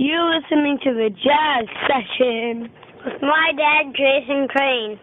You're listening to the Jazz Session with my dad, Jason Crane.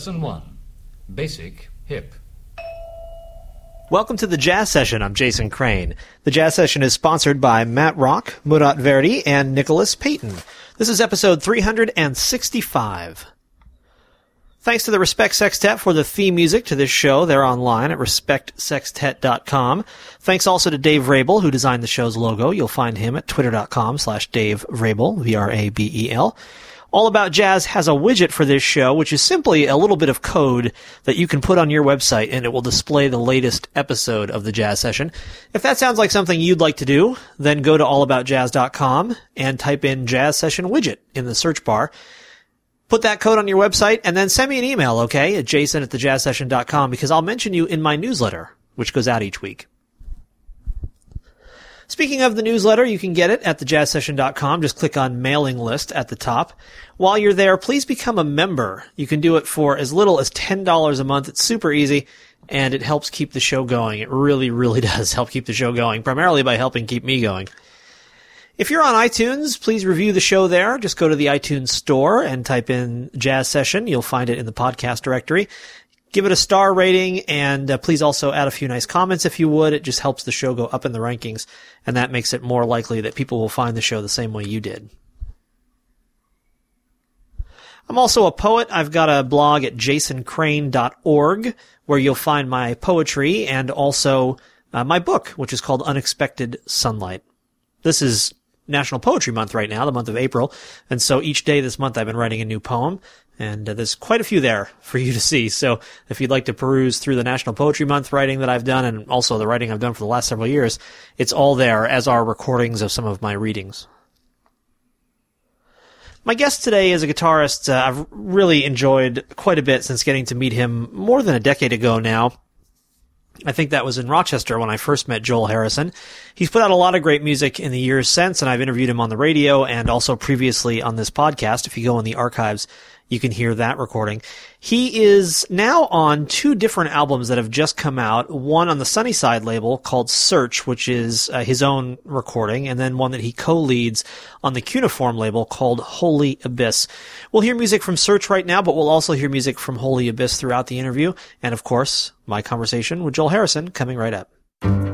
Lesson 1 Basic Hip. Welcome to the Jazz Session. I'm Jason Crane. The Jazz Session is sponsored by Matt Rock, Murat Verdi, and Nicholas Payton. This is episode 365. Thanks to the Respect Sextet for the theme music to this show. They're online at respectsextet.com. Thanks also to Dave Vrabel, who designed the show's logo. You'll find him at twitter.com slash Dave Vrabel, V-R-A-B-E-L. All About Jazz has a widget for this show, which is simply a little bit of code that you can put on your website and it will display the latest episode of the jazz session. If that sounds like something you'd like to do, then go to allaboutjazz.com and type in jazz session widget in the search bar. Put that code on your website and then send me an email, okay, at jason at thejazzsession.com because I'll mention you in my newsletter, which goes out each week. Speaking of the newsletter, you can get it at thejazzsession.com. Just click on mailing list at the top. While you're there, please become a member. You can do it for as little as $10 a month. It's super easy and it helps keep the show going. It really, really does help keep the show going, primarily by helping keep me going. If you're on iTunes, please review the show there. Just go to the iTunes store and type in Jazz Session. You'll find it in the podcast directory give it a star rating and uh, please also add a few nice comments if you would. It just helps the show go up in the rankings and that makes it more likely that people will find the show the same way you did. I'm also a poet. I've got a blog at jasoncrane.org where you'll find my poetry and also uh, my book, which is called Unexpected Sunlight. This is National Poetry Month right now, the month of April. And so each day this month I've been writing a new poem and uh, there's quite a few there for you to see. So if you'd like to peruse through the National Poetry Month writing that I've done and also the writing I've done for the last several years, it's all there as are recordings of some of my readings. My guest today is a guitarist uh, I've really enjoyed quite a bit since getting to meet him more than a decade ago now. I think that was in Rochester when I first met Joel Harrison. He's put out a lot of great music in the years since, and I've interviewed him on the radio and also previously on this podcast. If you go in the archives, you can hear that recording. He is now on two different albums that have just come out. One on the Sunnyside label called Search, which is uh, his own recording, and then one that he co-leads on the Cuneiform label called Holy Abyss. We'll hear music from Search right now, but we'll also hear music from Holy Abyss throughout the interview, and of course, my conversation with Joel Harrison coming right up.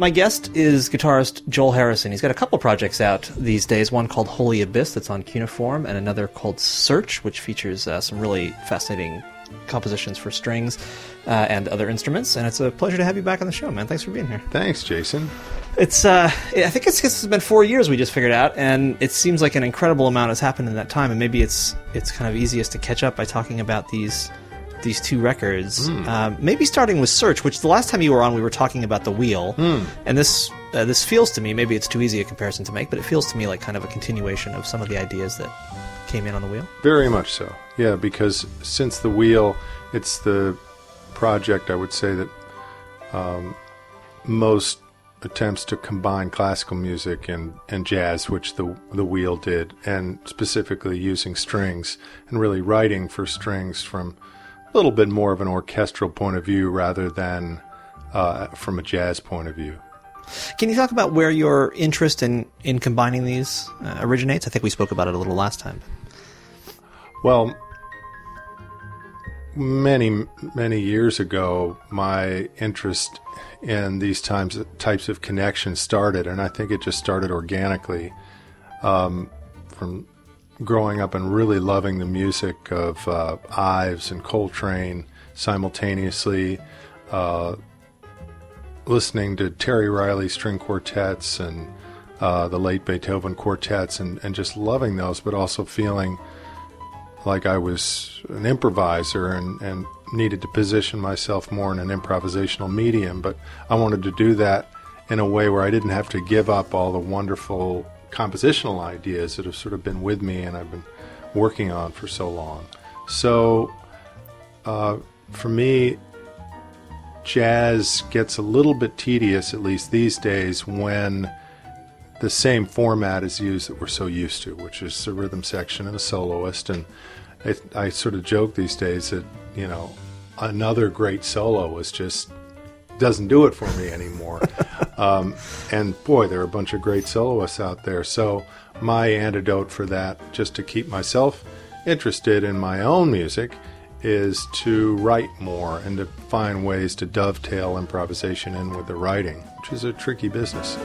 My guest is guitarist Joel Harrison. He's got a couple projects out these days. One called Holy Abyss that's on Cuneiform, and another called Search, which features uh, some really fascinating compositions for strings uh, and other instruments. And it's a pleasure to have you back on the show, man. Thanks for being here. Thanks, Jason. It's uh, I think it's, it's been four years we just figured out, and it seems like an incredible amount has happened in that time. And maybe it's it's kind of easiest to catch up by talking about these these two records. Um, maybe starting with Search, which the last time you were on, we were talking about the Wheel, Hmm. and this uh, this feels to me maybe it's too easy a comparison to make, but it feels to me like kind of a continuation of some of the ideas that came in on the Wheel. Very much so. Yeah, because since the wheel, it's the project I would say that um, most attempts to combine classical music and, and jazz, which the the wheel did, and specifically using strings and really writing for strings from a little bit more of an orchestral point of view rather than uh, from a jazz point of view. Can you talk about where your interest in in combining these uh, originates? I think we spoke about it a little last time. Well, many many years ago, my interest in these times types of connections started, and I think it just started organically um, from growing up and really loving the music of uh, Ives and Coltrane simultaneously. Uh, listening to Terry Riley string quartets and uh, the late Beethoven quartets, and, and just loving those, but also feeling like I was an improviser and, and needed to position myself more in an improvisational medium. But I wanted to do that in a way where I didn't have to give up all the wonderful compositional ideas that have sort of been with me and I've been working on for so long. So uh, for me, jazz gets a little bit tedious, at least these days, when the same format is used that we're so used to, which is the rhythm section and a soloist. And I, I sort of joke these days that, you know, another great soloist just doesn't do it for me anymore. um, and boy, there are a bunch of great soloists out there. So my antidote for that, just to keep myself interested in my own music, is to write more and to find ways to dovetail improvisation in with the writing, which is a tricky business.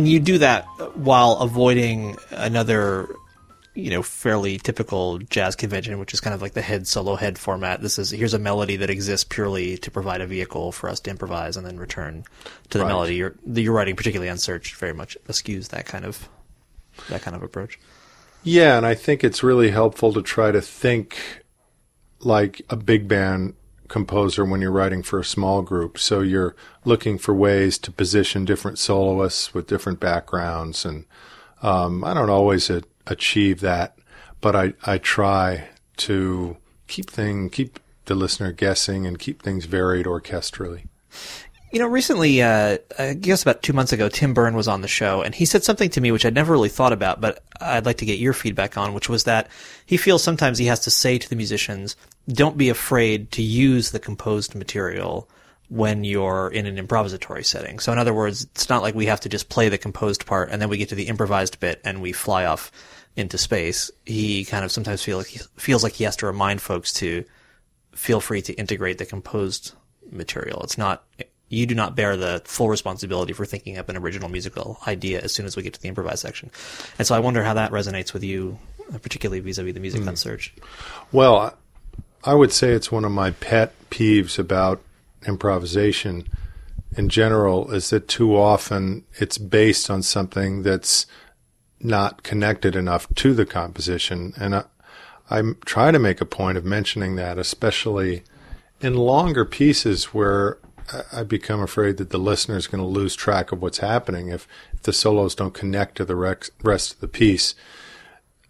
And you do that while avoiding another, you know, fairly typical jazz convention, which is kind of like the head solo head format. This is here's a melody that exists purely to provide a vehicle for us to improvise and then return to the Right. melody. You're you're writing particularly on Search very much eschews that kind of that kind of approach. Yeah, and I think it's really helpful to try to think like a big band composer when you're writing for a small group. So you're looking for ways to position different soloists with different backgrounds, and um, I don't always a- achieve that, but I I try to keep thing keep the listener guessing and keep things varied orchestrally. You know, recently, uh, I guess about two months ago, Tim Berne was on the show, and he said something to me which I'd never really thought about, but I'd like to get your feedback on, which was that he feels sometimes he has to say to the musicians, don't be afraid to use the composed material when you're in an improvisatory setting. So in other words, it's not like we have to just play the composed part and then we get to the improvised bit and we fly off into space. He kind of sometimes feel like he feels like he has to remind folks to feel free to integrate the composed material. It's not you do not bear the full responsibility for thinking up an original musical idea as soon as we get to the improvised section. And so I wonder how that resonates with you, uh, particularly vis-a-vis the music on Search. Well, I would say it's one of my pet peeves about improvisation in general is that too often it's based on something that's not connected enough to the composition. And I, I try to make a point of mentioning that, especially in longer pieces where I- become afraid that the listener is going to lose track of what's happening if, if the solos don't connect to the rest of the piece.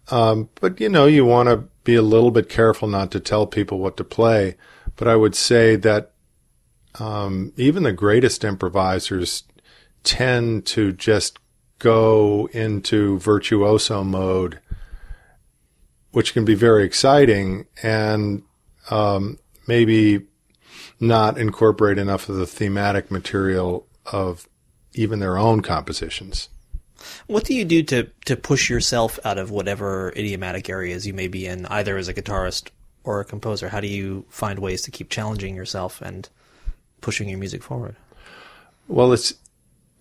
Um, but you know, you want to be a little bit careful not to tell people what to play. But I would say that um, even the greatest improvisers tend to just go into virtuoso mode, which can be very exciting and um, maybe not incorporate enough of the thematic material of even their own compositions. What do you do to, to push yourself out of whatever idiomatic areas you may be in, either as a guitarist or a composer? How do you find ways to keep challenging yourself and pushing your music forward? Well, it's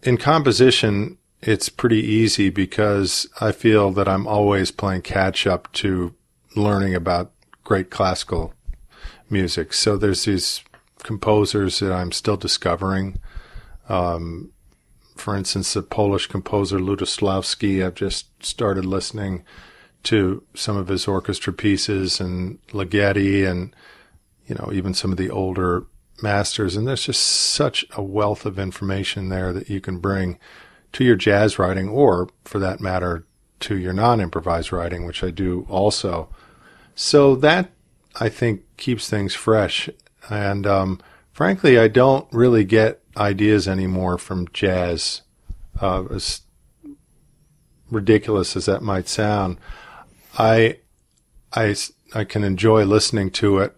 in composition, it's pretty easy because I feel that I'm always playing catch up to learning about great classical music. So there's these composers that I'm still discovering. Um, for instance, the Polish composer Lutosławski, I've just started listening to some of his orchestra pieces and Ligeti and, you know, even some of the older masters. And there's just such a wealth of information there that you can bring to your jazz writing or for that matter to your non-improvised writing, which I do also. So that I think keeps things fresh. And, um, frankly, I don't really get ideas anymore from jazz, uh, as ridiculous as that might sound. I, I, I can enjoy listening to it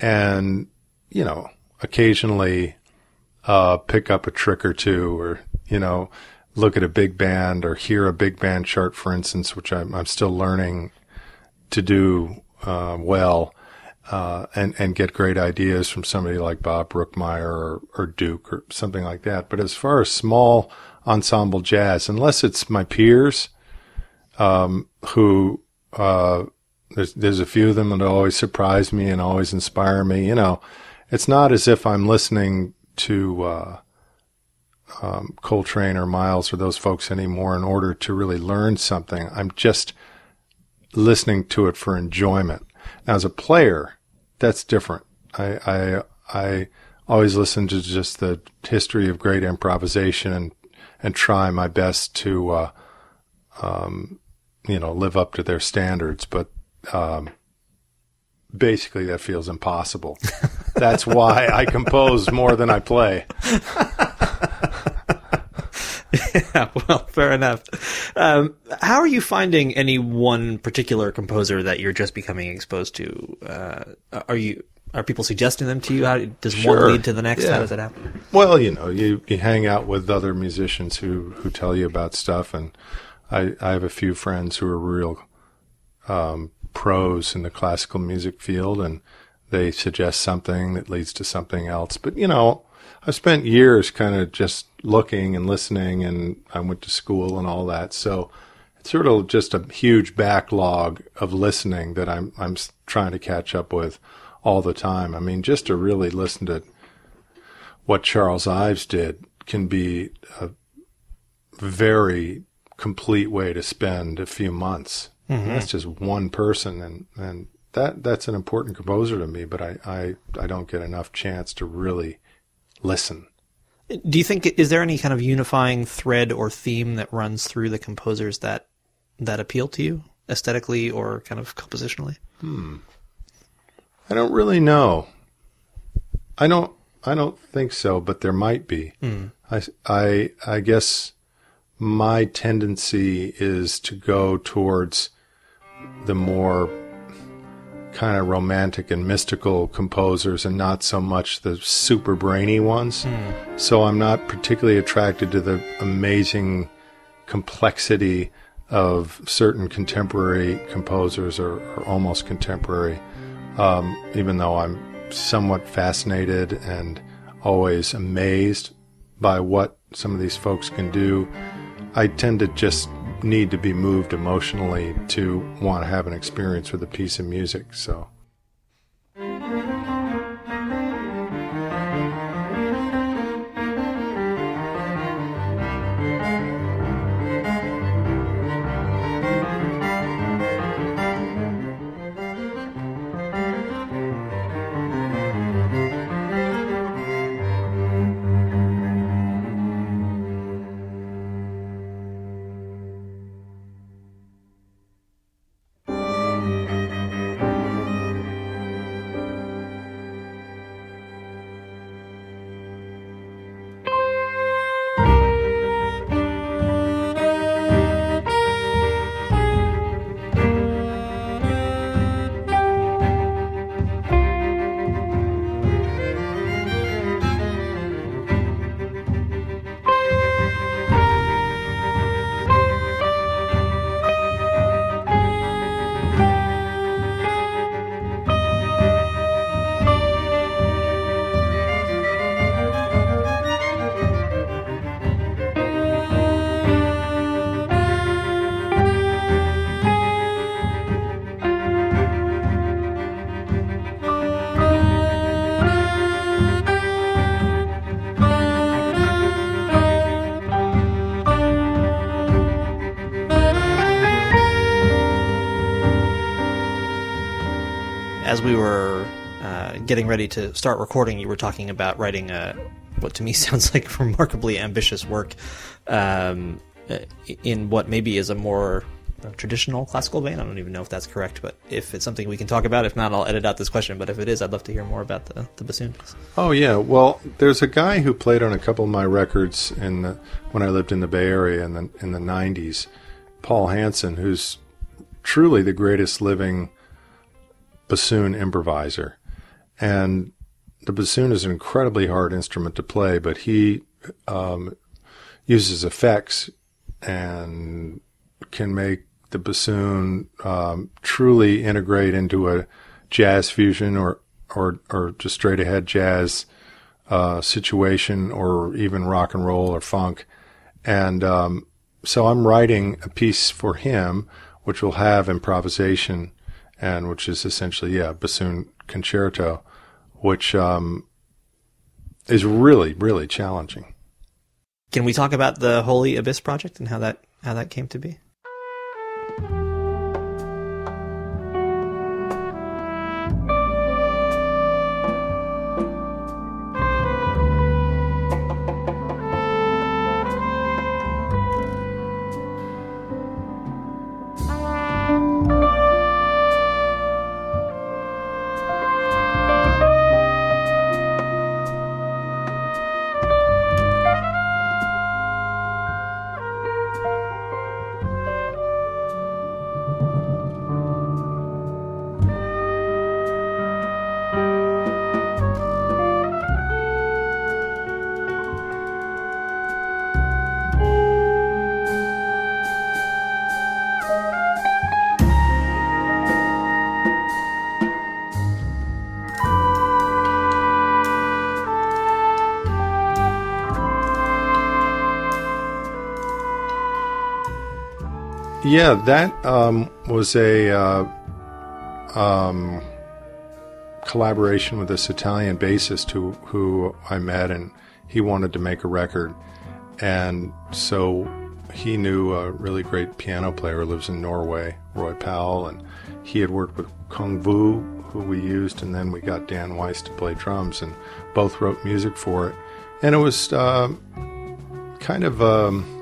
and, you know, occasionally, uh, pick up a trick or two or, you know, look at a big band or hear a big band chart, for instance, which I'm, I'm still learning to do, uh, well uh, and and get great ideas from somebody like Bob Brookmeyer or, or Duke or something like that. But as far as small ensemble jazz, unless it's my peers, um, who uh, there's there's a few of them that always surprise me and always inspire me. You know, it's not as if I'm listening to uh, um, Coltrane or Miles or those folks anymore in order to really learn something. I'm just listening to it for enjoyment. Now, as a player, that's different. I, I, I always listen to just the history of great improvisation and, and try my best to, uh, um, you know, live up to their standards. But, um, basically that feels impossible. That's why I compose more than I play. Yeah, well, fair enough. Um, how are you finding any one particular composer that you're just becoming exposed to? Uh, are you are people suggesting them to you? How does Sure. one lead to the next? Yeah. How does it happen? Well, you know, you, you hang out with other musicians who, who tell you about stuff. And I, I have a few friends who are real, um, pros in the classical music field and they suggest something that leads to something else. But, you know, I've spent years kind of just looking and listening and I went to school and all that. So it's sort of just a huge backlog of listening that I'm, I'm trying to catch up with all the time. I mean, just to really listen to what Charles Ives did can be a very complete way to spend a few months. Mm-hmm. That's just one person, and and that that's an important composer to me. But I I I don't get enough chance to really listen. Do you think is there any kind of unifying thread or theme that runs through the composers that that appeal to you aesthetically or kind of compositionally? Hmm. I don't really know. I don't. I don't think so, but there might be. I, I, I guess my tendency is to go towards the more kind of romantic and mystical composers and not so much the super brainy ones. So I'm not particularly attracted to the amazing complexity of certain contemporary composers or, or almost contemporary um, even though I'm somewhat fascinated and always amazed by what some of these folks can do, I tend to just need to be moved emotionally to want to have an experience with a piece of music. So. As we were uh, getting ready to start recording, you were talking about writing a what to me sounds like remarkably ambitious work um, uh, in what maybe is a more traditional classical vein. I don't even know if that's correct, but if it's something we can talk about, if not, I'll edit out this question. But if it is, I'd love to hear more about the, the bassoon. Oh yeah, well, there's a guy who played on a couple of my records in the, when I lived in the Bay Area in the in the '90s, Paul Hanson, who's truly the greatest living bassoon improviser, and the bassoon is an incredibly hard instrument to play, but he um, uses effects and can make the bassoon um, truly integrate into a jazz fusion or or or just straight ahead jazz uh, situation or even rock and roll or funk. And um, so I'm writing a piece for him, which will have improvisation and which is essentially yeah bassoon concerto, which um, is really really challenging. Can we talk about the Holy Abyss project and how that how that came to be? Yeah, that um, was a uh, um, collaboration with this Italian bassist who who I met, and he wanted to make a record, and so he knew a really great piano player who lives in Norway, Roy Powell, and he had worked with Cuong Vu, who we used, and then we got Dan Weiss to play drums, and both wrote music for it, and it was uh, kind of. Um,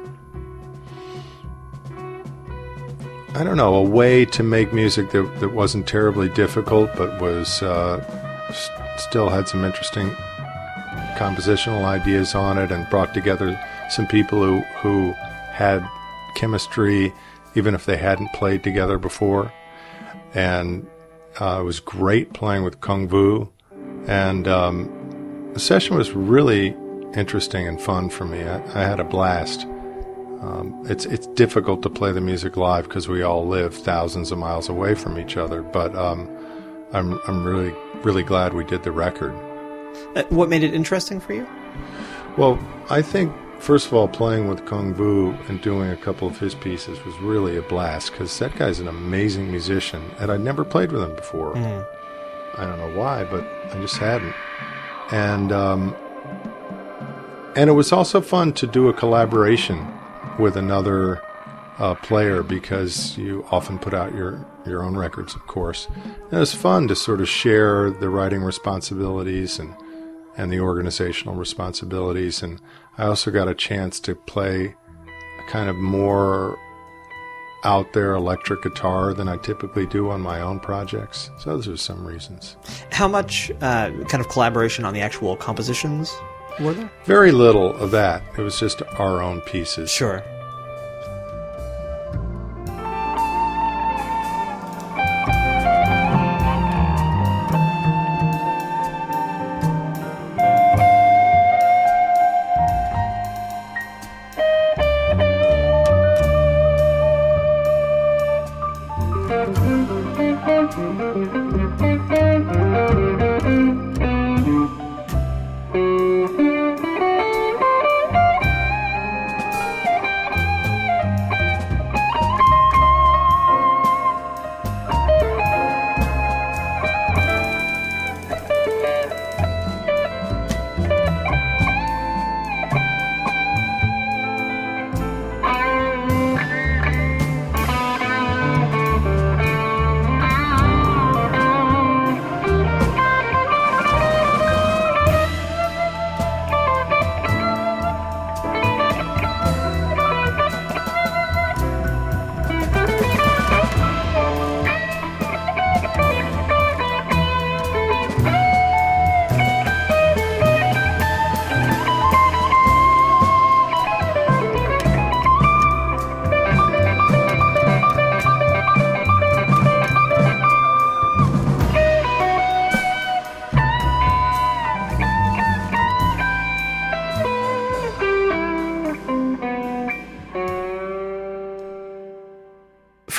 I don't know, a way to make music that, that wasn't terribly difficult, but was uh, st- still had some interesting compositional ideas on it, and brought together some people who who had chemistry, even if they hadn't played together before. And uh, it was great playing with Cuong Vu, and um, the session was really interesting and fun for me. I, I had a blast. Um, it's it's difficult to play the music live because we all live thousands of miles away from each other. But um, I'm I'm really really glad we did the record. Uh, what made it interesting for you? Well, I think first of all, playing with Cuong Vu and doing a couple of his pieces was really a blast because that guy's an amazing musician, and I'd never played with him before. Mm. I don't know why, but I just hadn't. And um, and it was also fun to do a collaboration with another uh, player because you often put out your, your own records, of course. And it was fun to sort of share the writing responsibilities and and the organizational responsibilities. And I also got a chance to play a kind of more out there electric guitar than I typically do on my own projects. So those are some reasons. How much uh, kind of collaboration on the actual compositions were there? Very little of that. It was just our own pieces. Sure.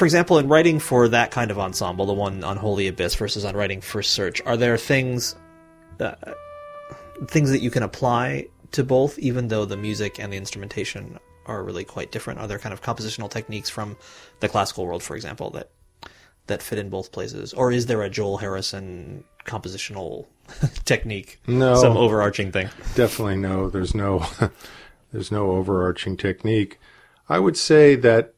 For example, in writing for that kind of ensemble, the one on Holy Abyss versus on writing for Search, are there things uh, things that you can apply to both, even though the music and the instrumentation are really quite different? Are there kind of compositional techniques from the classical world, for example, that that fit in both places, or is there a Joel Harrison compositional technique? No. some overarching thing. Definitely no. There's no there's no overarching technique. I would say that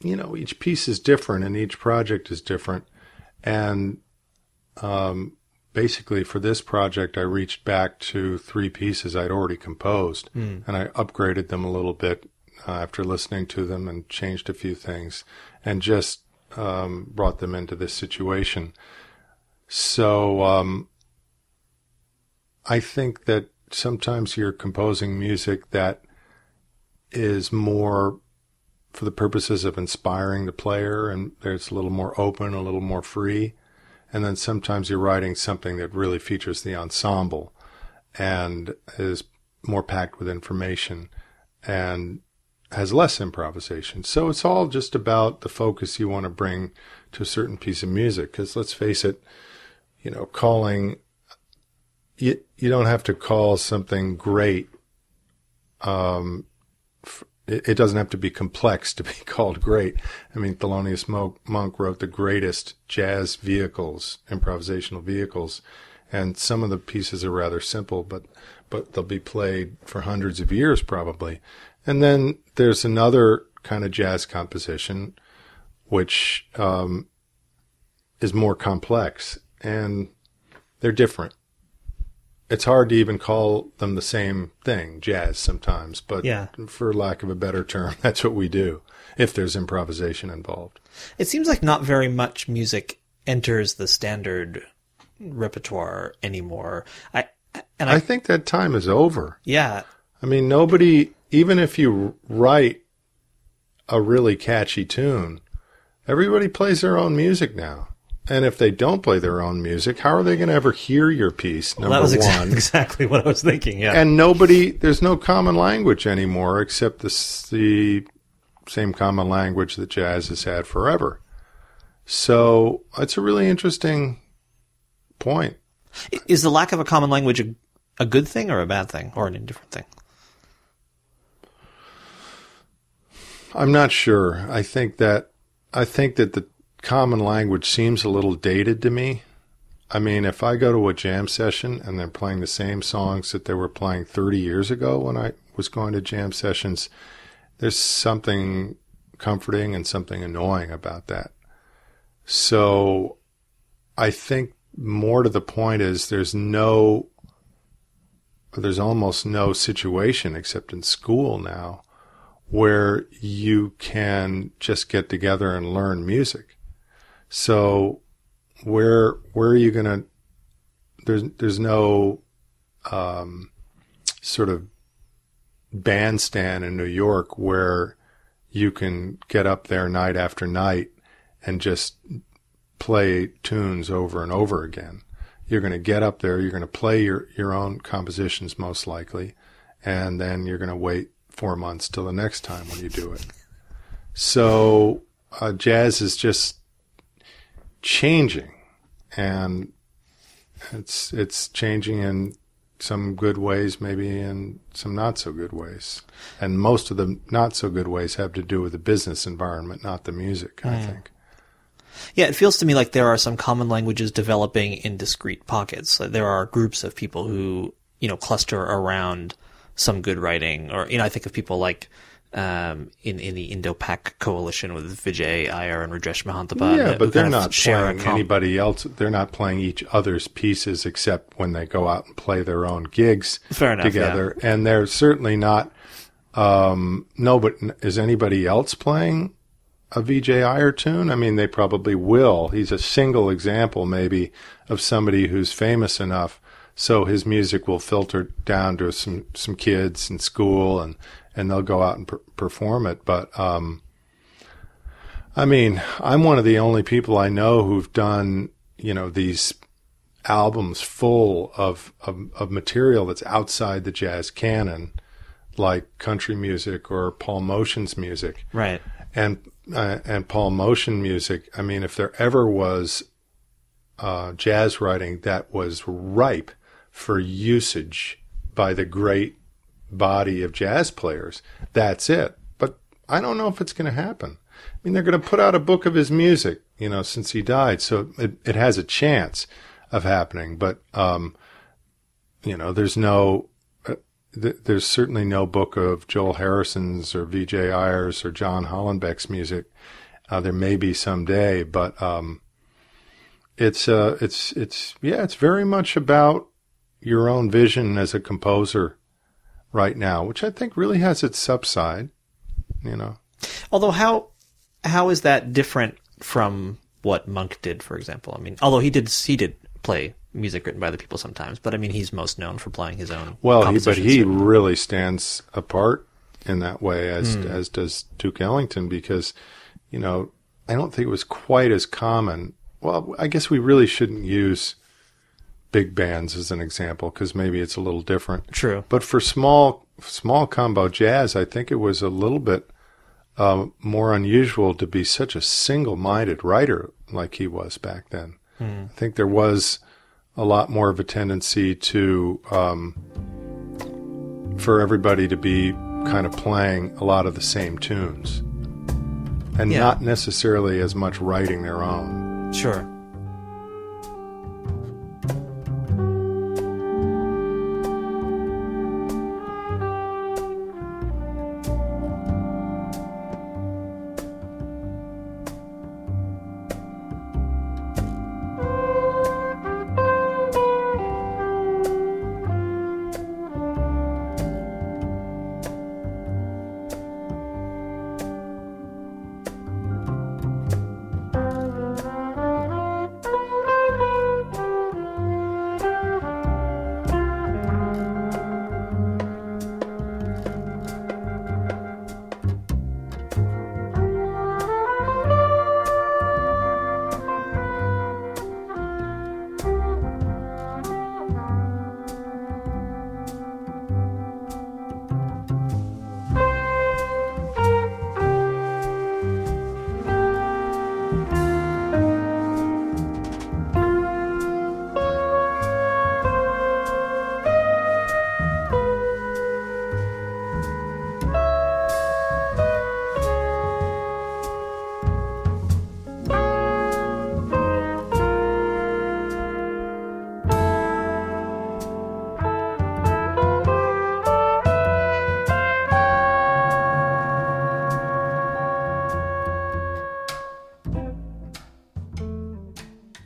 you know each piece is different and each project is different, and um, basically for this project I reached back to three pieces I'd already composed and I upgraded them a little bit uh, after listening to them and changed a few things and just um, brought them into this situation. So um, I think that sometimes you're composing music that is more for the purposes of inspiring the player and it's a little more open, a little more free. And then sometimes you're writing something that really features the ensemble and is more packed with information and has less improvisation. So it's all just about the focus you want to bring to a certain piece of music. Because let's face it, you know, calling you you don't have to call something great. Um, it, doesn't have to be complex to be called great. I mean, Thelonious Monk wrote the greatest jazz vehicles, improvisational vehicles, and some of the pieces are rather simple, but but they'll be played for hundreds of years probably. And then there's another kind of jazz composition, which um, is more complex, and they're different. It's hard to even call them the same thing, jazz sometimes, but Yeah. for lack of a better term, that's what we do if there's improvisation involved. It seems like not very much music enters the standard repertoire anymore. I and I, I think that time is over. yeah, I mean, nobody, even if you write a really catchy tune, everybody plays their own music now. And if they don't play their own music, how are they going to ever hear your piece? Number that was exa- one. exactly what I was thinking. Yeah, and nobody there's no common language anymore except this, the same common language that jazz has had forever so it's a really interesting point is the lack of a common language a, a good thing or a bad thing or an indifferent thing? i'm not sure i think that i think that the common language seems a little dated to me i mean if i go to a jam session and they're playing the same songs that they were playing 30 years ago when i was going to jam sessions there's something comforting and something annoying about that. So I think more to the point is there's no, there's almost no situation except in school now where you can just get together and learn music. So where, where are you going to, there's, there's no, um, sort of bandstand in New York where you can get up there night after night and just play tunes over and over again. You're going to get up there, you're going to play your, your own compositions most likely, and then you're going to wait four months till the next time when you do it. So uh, jazz is just changing, and it's it's changing in some good ways, maybe in some not so good ways. And most of the not so good ways have to do with the business environment, not the music, I hmm. think. Yeah, it feels to me like there are some common languages developing in discrete pockets. Like there are groups of people who, you know, cluster around some good writing, or you know, I think of people like um, in in the Indo-Pak coalition with Vijay Iyer and Rudresh Mahanthappa. Yeah, but they're not playing anybody else. They're not playing each other's pieces except when they go out and play their own gigs Fair enough, together. And they're certainly not. Um, no, but is anybody else playing a Vijay Iyer tune? I mean, they probably will. He's a single example, maybe, of somebody who's famous enough, so his music will filter down to some some kids in school, and and they'll go out and per- perform it. But um, I mean, I'm one of the only people I know who've done, you know, these albums full of, of, of material that's outside the jazz canon, like country music or Paul Motian's music. right. and uh, and Paul Motian music. I mean, if there ever was uh, jazz writing that was ripe for usage by the great body of jazz players, that's it. But I don't know if it's going to happen. I mean, they're going to put out a book of his music, you know, since he died, so it, it has a chance of happening. But um, you know, there's no there's certainly no book of Joel Harrison's or Vijay Iyer's or John Hollenbeck's music. Uh, there may be someday, but um, it's uh, it's it's yeah, it's very much about your own vision as a composer right now, which I think really has its upside. You know, although how how is that different from what Monk did, for example? I mean, although he did he did play music written by other people sometimes, but I mean, he's most known for playing his own. Well, he, but he really stands apart in that way, as mm. as does Duke Ellington, because you know I don't think it was quite as common. Well, I guess we really shouldn't use big bands as an example because maybe it's a little different. True, but for small small combo jazz, I think it was a little bit um, more unusual to be such a single minded writer like he was back then. Mm. I think there was a lot more of a tendency to um, for everybody to be kind of playing a lot of the same tunes and yeah. not necessarily as much writing their own. Sure.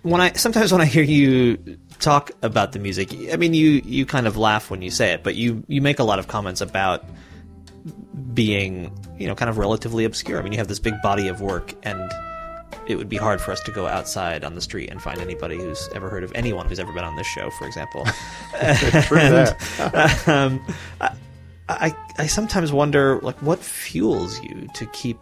When I sometimes when I hear you talk about the music, I mean you you kind of laugh when you say it, but you you make a lot of comments about being you know kind of relatively obscure. I mean you have this big body of work and it would be hard for us to go outside on the street and find anybody who's ever heard of anyone who's ever been on this show, for example. and, um, I, I, I sometimes wonder, like, what fuels you to keep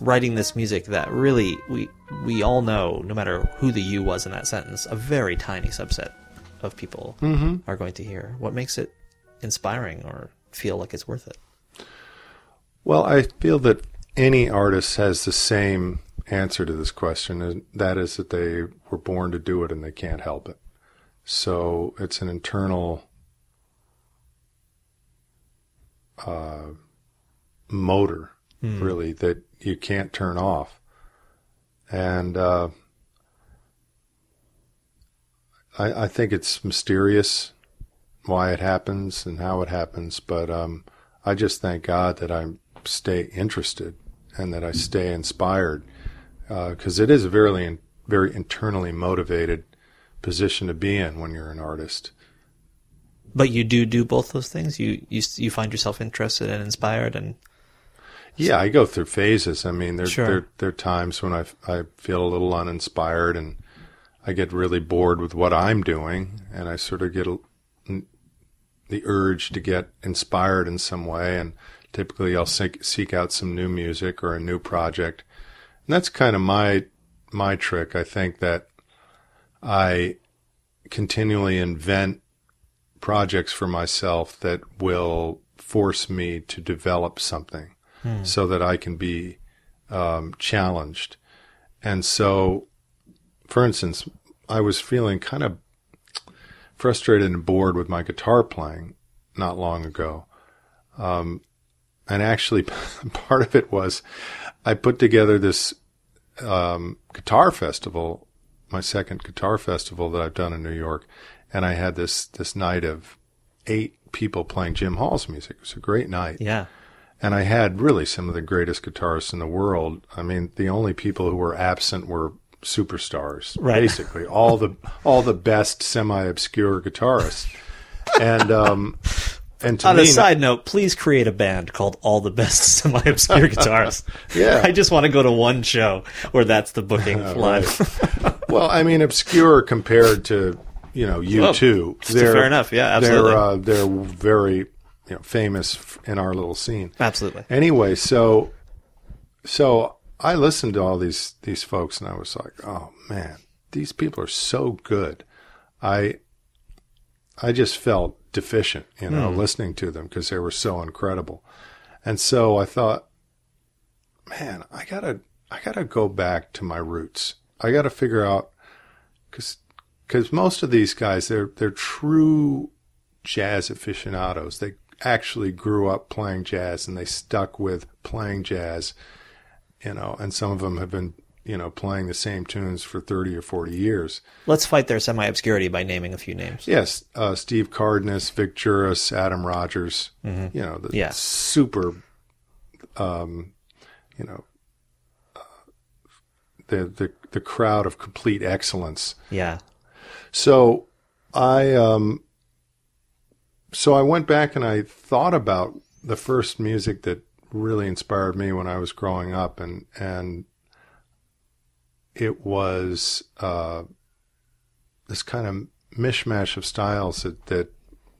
writing this music that really we we all know, no matter who the you was in that sentence, a very tiny subset of people mm-hmm. are going to hear. What makes it inspiring or feel like it's worth it? Well, I feel that any artist has the same answer to this question, and that is that they were born to do it and they can't help it. So it's an internal uh, motor, mm. really, that you can't turn off. And uh, I, I, think it's mysterious why it happens and how it happens, but um, I just thank God that I stay interested and that I stay inspired because uh, it is a very, very internally motivated position to be in when you're an artist. But you do do both those things. You you you find yourself interested and inspired, and yeah, I go through phases. I mean, there sure. there there are times when I I feel a little uninspired and I get really bored with what I'm doing, and I sort of get a, the urge to get inspired in some way. And typically, I'll seek seek out some new music or a new project, and that's kind of my my trick. I think that I continually invent projects for myself that will force me to develop something hmm. so that I can be um, challenged. And so, for instance, I was feeling kind of frustrated and bored with my guitar playing not long ago. Um, and actually, part of it was I put together this um, guitar festival, my second guitar festival that I've done in New York, and I had this this night of eight people playing Jim Hall's music. It was a great night. Yeah. And I had really some of the greatest guitarists in the world. I mean, the only people who were absent were superstars, Right. basically all the all the best semi-obscure guitarists. And um, and to On me, a side note, please create a band called All the Best Semi-Obscure Guitarists. Yeah. I just want to go to one show where that's the booking live. well, I mean, obscure compared to you know you Well, two. fair enough. Yeah, absolutely. They're uh, they're very you know famous in our little scene. Absolutely. Anyway, so so I listened to all these these folks and I was like, "Oh man, these people are so good." I I just felt deficient, you know, hmm. listening to them because they were so incredible. And so I thought, "Man, I got to I got to go back to my roots. I got to figure out cuz cuz most of these guys they're they're true jazz aficionados. They actually grew up playing jazz and they stuck with playing jazz, you know, and some of them have been, you know, playing the same tunes for 30 or 40 years. Let's fight their semi-obscurity by naming a few names. Yes, uh, Steve Cardenas, Vic Juris, Adam Rogers, you know, the Yeah. super, um, you know, uh, the, the, the crowd of complete excellence. Yeah. So I um so I went back and I thought about the first music that really inspired me when I was growing up and and it was uh this kind of mishmash of styles that that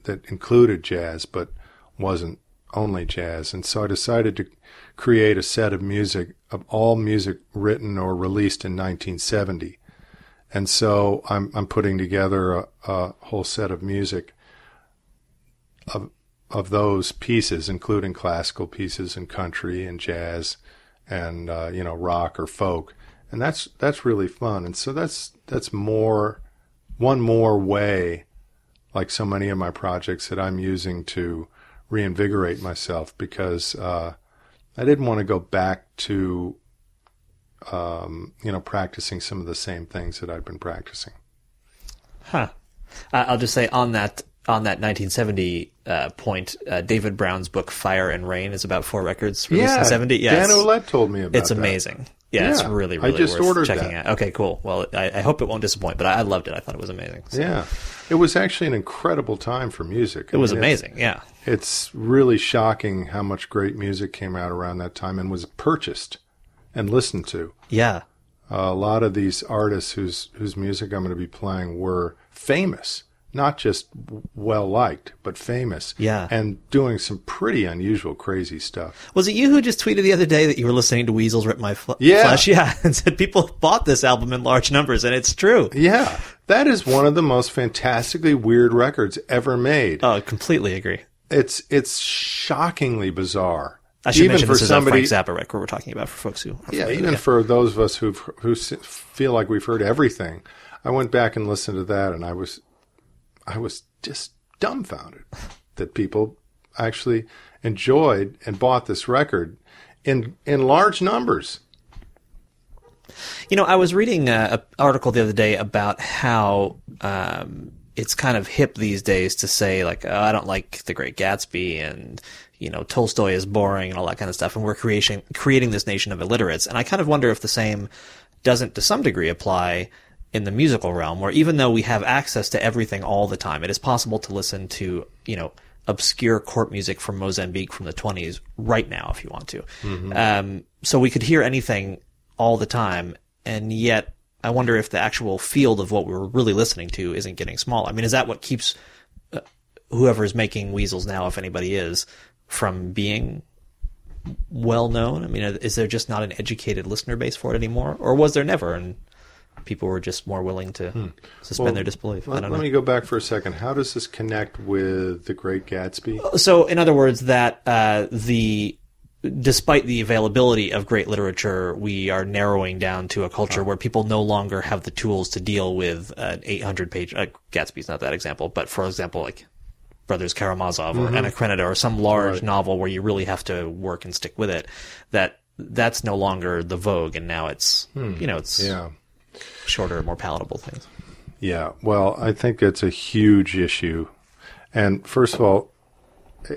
that included jazz but wasn't only jazz. And so I decided to create a set of music of all music written or released in 1970 and so I'm I'm putting together a, a whole set of music of of those pieces, including classical pieces and country and jazz, and uh, you know rock or folk, and that's that's really fun. And so that's that's more one more way, like so many of my projects that I'm using to reinvigorate myself because uh, I didn't want to go back to um, you know, practicing some of the same things that I've been practicing. Huh. Uh, I'll just say on that on that 1970 uh, point, uh, David Brown's book Fire and Rain is about four records released in 70. Yeah, Dan it's- told me about It's that. amazing. Yeah, it's Yeah, really, I really just worth ordered checking that. out. Okay, cool. Well, I, I hope it won't disappoint, but I, I loved it. I thought it was amazing. So Yeah, it was actually an incredible time for music. It was amazing. Yeah. It's really shocking how much great music came out around that time and was purchased and listened to. Yeah. a lot of these artists whose whose music I'm going to be playing were famous, not just well liked, but famous. Yeah. and doing some pretty unusual, crazy stuff. Was it you who just tweeted the other day that you were listening to Weasels Rip My Fl- Yeah. Flesh? Yeah. And said people bought this album in large numbers, and it's true. Yeah, that is one of the most fantastically weird records ever made. Oh, I completely agree. It's it's shockingly bizarre. I should even mention for this is somebody, a Frank Zappa record we're talking about for folks who. Yeah, even for those of us who who feel like we've heard everything. I went back and listened to that, and I was I was just dumbfounded that people actually enjoyed and bought this record in in large numbers. You know, I was reading an article the other day about how um, it's kind of hip these days to say like, oh, I don't like The Great Gatsby and you know Tolstoy is boring and all that kind of stuff, and we're creating creating this nation of illiterates. And I kind of wonder if the same doesn't to some degree apply in the musical realm, where even though we have access to everything all the time, it is possible to listen to you know obscure court music from Mozambique from the 20s right now if you want to. Um, so we could hear anything all the time, and yet I wonder if the actual field of what we're really listening to isn't getting small. I mean, is that what keeps uh, whoever is making Weasels now, if anybody is, from being well known? I mean, is there just not an educated listener base for it anymore, or was there never, and people were just more willing to suspend their disbelief? I Let, let me go back for a second. How does this connect with The Great Gatsby? so in other words that uh, the despite the availability of great literature, we are narrowing down to a culture where people no longer have the tools to deal with an 800 page, uh, Gatsby's not that example, but for example, like Brothers Karamazov or Anna Karenina or some large Right. novel where you really have to work and stick with it, that that's no longer the vogue and now it's, you know, it's Yeah. Shorter, more palatable things. Yeah, well, I think it's a huge issue. And first of all,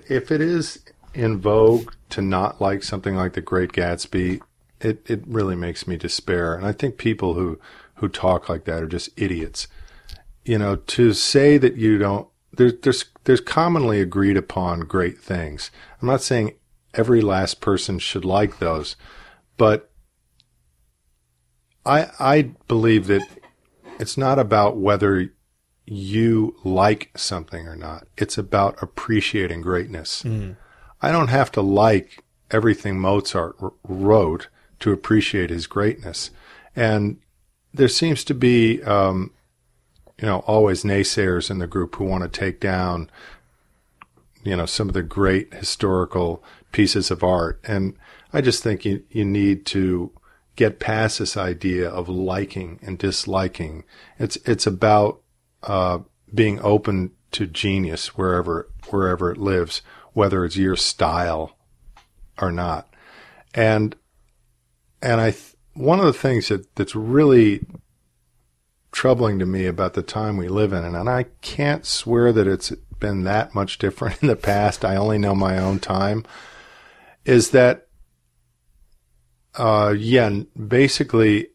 if it is in vogue to not like something like The Great Gatsby, it, it really makes me despair. And I think people who, who talk like that are just idiots. You know, to say that you don't, there's, there's, there's commonly agreed upon great things. I'm not saying every last person should like those, but I, I believe that it's not about whether you like something or not. It's about appreciating greatness. I don't have to like everything Mozart r- wrote to appreciate his greatness. And there seems to be, um, you know, always naysayers in the group who want to take down, you know, some of the great historical pieces of art. And I just think you, you need to get past this idea of liking and disliking. It's, it's about, uh, being open to genius wherever, wherever it lives, whether it's your style or not. And, and I, th- one of the things that, that's really troubling to me about the time we live in, and, and I can't swear that it's been that much different in the past. I only know my own time, is that, uh, yeah, basically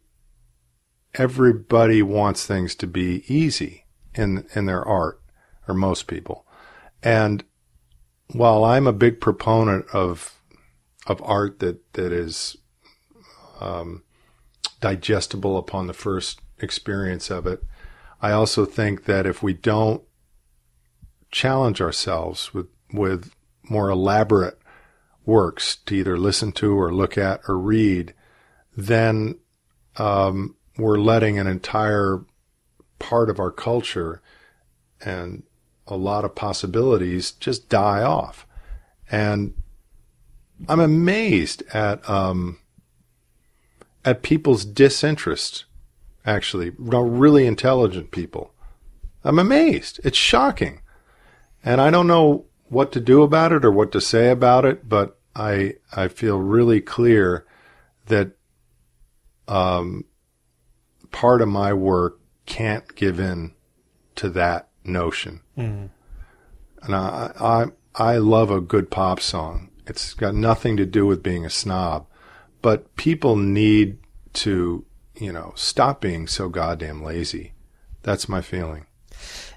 everybody wants things to be easy in, in their art, or most people. And while I'm a big proponent of, of art that, that is, um, digestible upon the first experience of it. I also think that if we don't challenge ourselves with, with more elaborate works to either listen to or look at or read, then um, we're letting an entire part of our culture and a lot of possibilities just die off. And I'm amazed at um, at people's disinterest. Actually, really intelligent people. I'm amazed. It's shocking, and I don't know what to do about it or what to say about it. But I I feel really clear that um, part of my work can't give in to that notion. And I, I I love a good pop song. It's got nothing to do with being a snob, but people need to, you know, stop being so goddamn lazy. That's my feeling.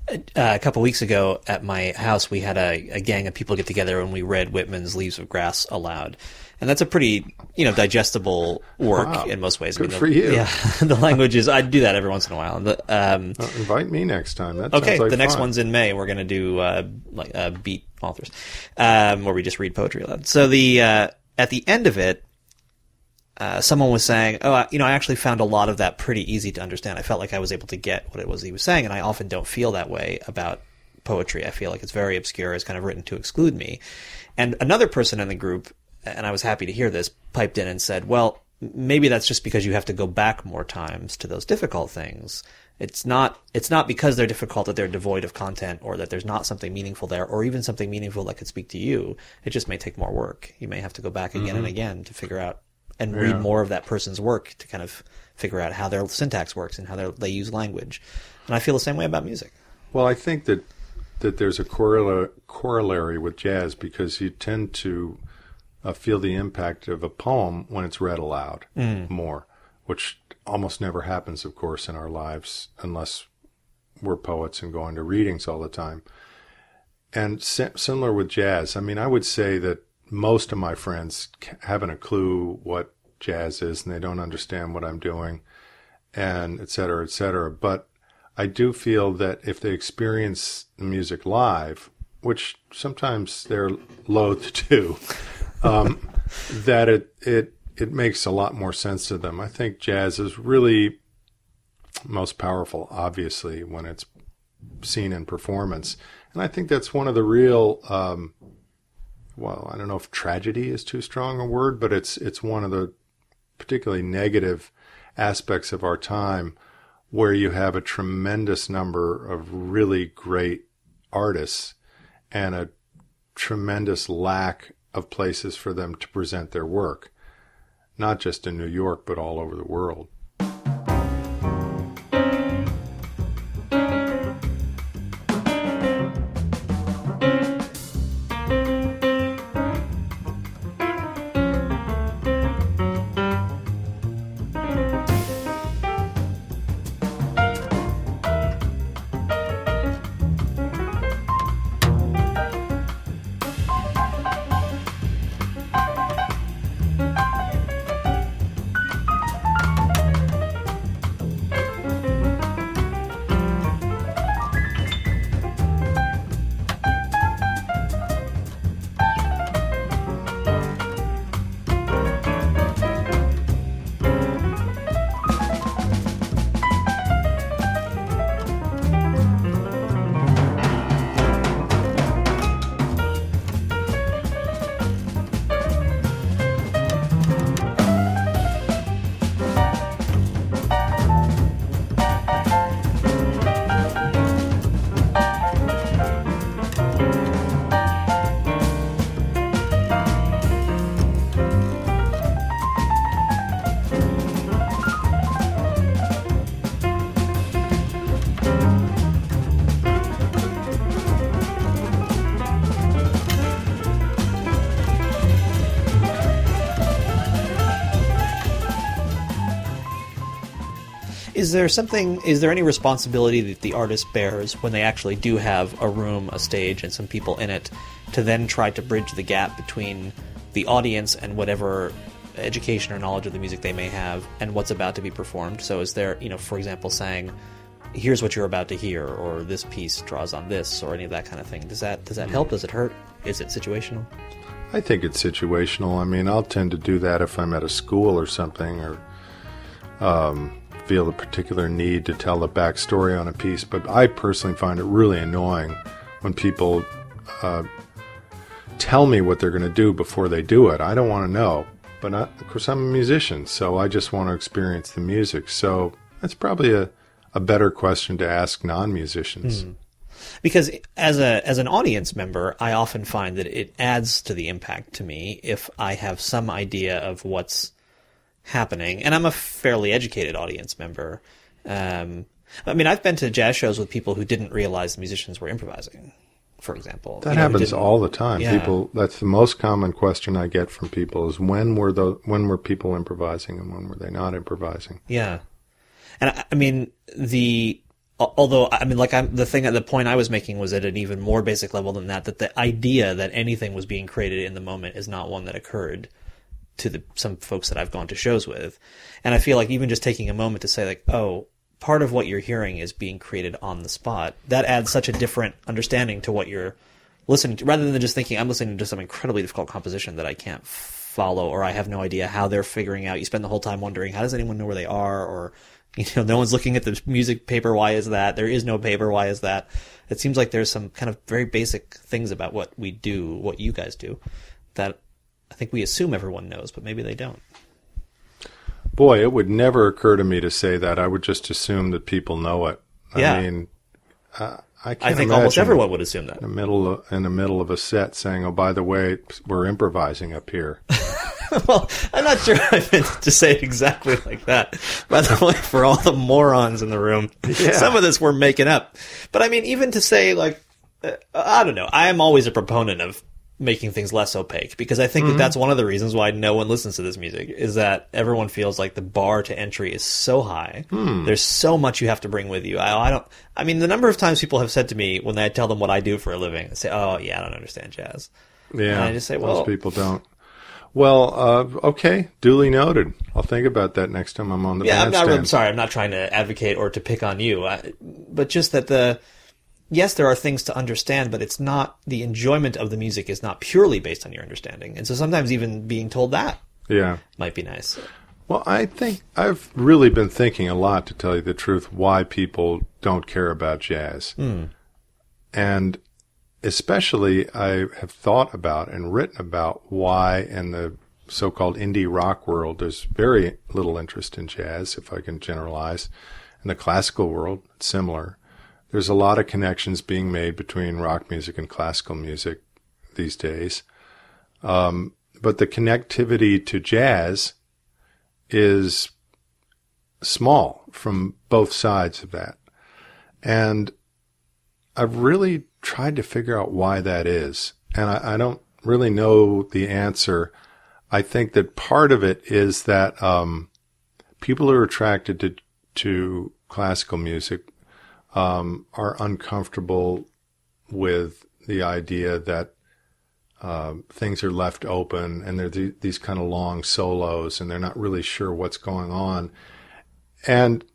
Uh, a couple weeks ago at my house, we had a, a gang of people get together and we read Whitman's Leaves of Grass aloud. And that's a pretty, you know, digestible work Wow. in most ways. Good the, for you. Yeah, the language is. I do that every once in a while. The, um, Uh, invite me next time. That okay, like the next fun. one's in May. We're going to do uh, like uh, beat authors, um, where we just read poetry aloud. So the uh, at the end of it, uh, someone was saying, "Oh, I- you know, I actually found a lot of that pretty easy to understand. I felt like I was able to get what it was he was saying, and I often don't feel that way about poetry. I feel like it's very obscure. It's kind of written to exclude me." And another person in the group, and I was happy to hear this, piped in and said, "Well, maybe that's just because you have to go back more times to those difficult things. It's not it's not because they're difficult that they're devoid of content or that there's not something meaningful there or even something meaningful that could speak to you. It just may take more work. You may have to go back again and again to figure out and read more of that person's work to kind of figure out how their syntax works and how they they use language. And I feel the same way about music. Well, I think that that there's a correla- corollary with jazz because you tend to uh, feel the impact of a poem when it's read aloud more, which almost never happens, of course, in our lives unless we're poets and going to readings all the time. And si- similar with jazz, I mean, I would say that most of my friends haven't a clue what jazz is and they don't understand what I'm doing and et cetera, et cetera. But I do feel that if they experience the music live, which sometimes they're loath to um, that it, it, it makes a lot more sense to them. I think jazz is really most powerful, obviously, when it's seen in performance. And I think that's one of the real um, well, I don't know if tragedy is too strong a word, but it's it's one of the particularly negative aspects of our time where you have a tremendous number of really great artists and a tremendous lack of places for them to present their work, not just in New York, but all over the world. Is there something? Is there any responsibility that the artist bears when they actually do have a room, a stage, and some people in it, to then try to bridge the gap between the audience and whatever education or knowledge of the music they may have and what's about to be performed? So, is there, you know, for example, saying, "Here's what you're about to hear," or "This piece draws on this," or any of that kind of thing? Does that does that help? Does it hurt? Is it situational? I think it's situational. I mean, I'll tend to do that if I'm at a school or something, or um, feel a particular need to tell the backstory on a piece. But I personally find it really annoying when people uh, tell me what they're going to do before they do it. I don't want to know. But I, of course, I'm a musician, so I just want to experience the music. So that's probably a, a better question to ask non musicians. because as a as an audience member, I often find that it adds to the impact to me if I have some idea of what's happening, and I'm a fairly educated audience member. Um, I mean, I've been to jazz shows with people who didn't realize the musicians were improvising, for example. That You know, happens all the time. Yeah. People that's the most common question I get from people is when were the when were people improvising and when were they not improvising? Yeah, and I, I mean the although I mean like I'm the thing at the point I was making was at an even more basic level than that that the idea that anything was being created in the moment is not one that occurred to the some folks that I've gone to shows with, and I feel like even just taking a moment to say like oh part of what you're hearing is being created on the spot that adds such a different understanding to what you're listening to rather than just thinking I'm listening to some incredibly difficult composition that I can't follow or I have no idea how they're figuring out. You spend the whole time wondering how does anyone know where they are or you know no one's looking at the music paper why is that? There is no paper why is that? It seems like there's some kind of very basic things about what we do, what you guys do that I think we assume everyone knows, but maybe they don't. Boy, it would never occur to me to say that. I would just assume that people know it. Yeah. I mean, uh, I can't I think almost everyone would assume that. in the middle of, in the middle of a set saying, "Oh, by the way, we're improvising up here." well, I'm not sure I meant to say it exactly like that. By the way, for all the morons in the room, some of this we're making up. But I mean, even to say like, uh, I don't know. I am always a proponent of making things less opaque because I think that that's one of the reasons why no one listens to this music is that everyone feels like the bar to entry is so high. There's so much you have to bring with you. I, I don't. I mean, the number of times people have said to me when I tell them what I do for a living, they say, "Oh, yeah, I don't understand jazz." Yeah, And I just say, most well- people don't. Well, uh, okay, duly noted. I'll think about that next time I'm on the Yeah, I'm not. bandstand. I'm sorry. I'm not trying to advocate or to pick on you, I, but just that the yes, there are things to understand, but it's not the enjoyment of the music is not purely based on your understanding, and so sometimes even being told that Yeah. might be nice. Well, I think I've really been thinking a lot, to tell you the truth, why people don't care about jazz. Hmm. And especially I have thought about and written about why in the so-called indie rock world there's very little interest in jazz, if I can generalize. In the classical world, it's similar. There's a lot of connections being made between rock music and classical music these days. Um, but the connectivity to jazz is small from both sides of that. And I've really tried to figure out why that is. And I, I don't really know the answer. I think that part of it is that um, people are attracted to, to classical music um, are uncomfortable with the idea that uh, things are left open and there are these kind of long solos and they're not really sure what's going on. And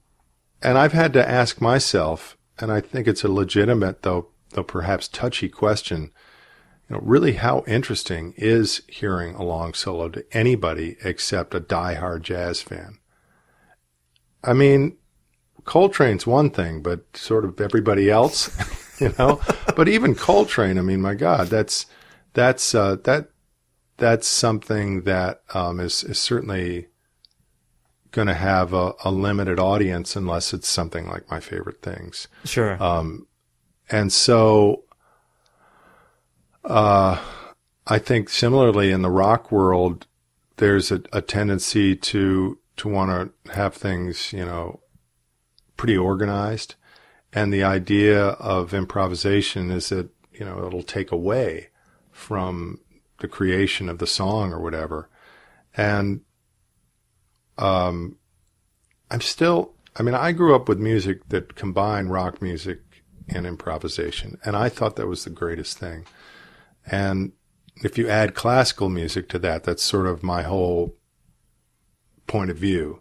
and I've had to ask myself, and I think it's a legitimate though though perhaps touchy question, you know, really how interesting is hearing a long solo to anybody except a die-hard jazz fan? I mean, Coltrane's one thing, but sort of everybody else, you know. but even Coltrane, I mean, my God, that's that's uh, that that's something that um, is is certainly going to have a, a, limited audience unless it's something like my favorite things. Sure. Um, and so, uh, I think similarly in the rock world, there's a, a tendency to to want to have things, you know, pretty organized. And the idea of improvisation is that, you know, it'll take away from the creation of the song or whatever. And, um, I'm still, I mean, I grew up with music that combined rock music and improvisation. And I thought that was the greatest thing. And if you add classical music to that, that's sort of my whole point of view.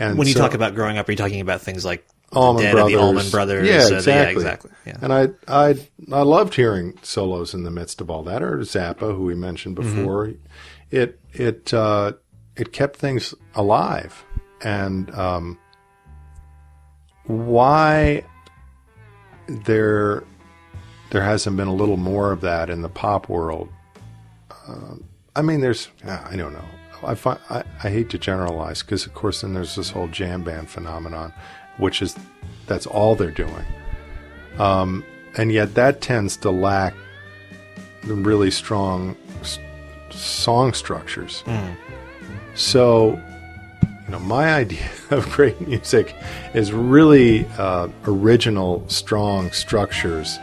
And when you so, talk about growing up, are you talking about things like Allman Brothers. the Allman Brothers? Yeah, exactly. The, yeah, exactly. Yeah. And I, I, I loved hearing solos in the midst of all that, or Zappa, who we mentioned mm-hmm. before. Mm-hmm. It, it, uh, it kept things alive. And um, why there, there hasn't been a little more of that in the pop world? Uh, I mean, there's, I don't know. I, find, I, I hate to generalize because, of course, then there's this whole jam band phenomenon, which is that's all they're doing. Um, and yet that tends to lack the really strong s- song structures. Mm. So, you know, my idea of great music is really uh, original, strong structures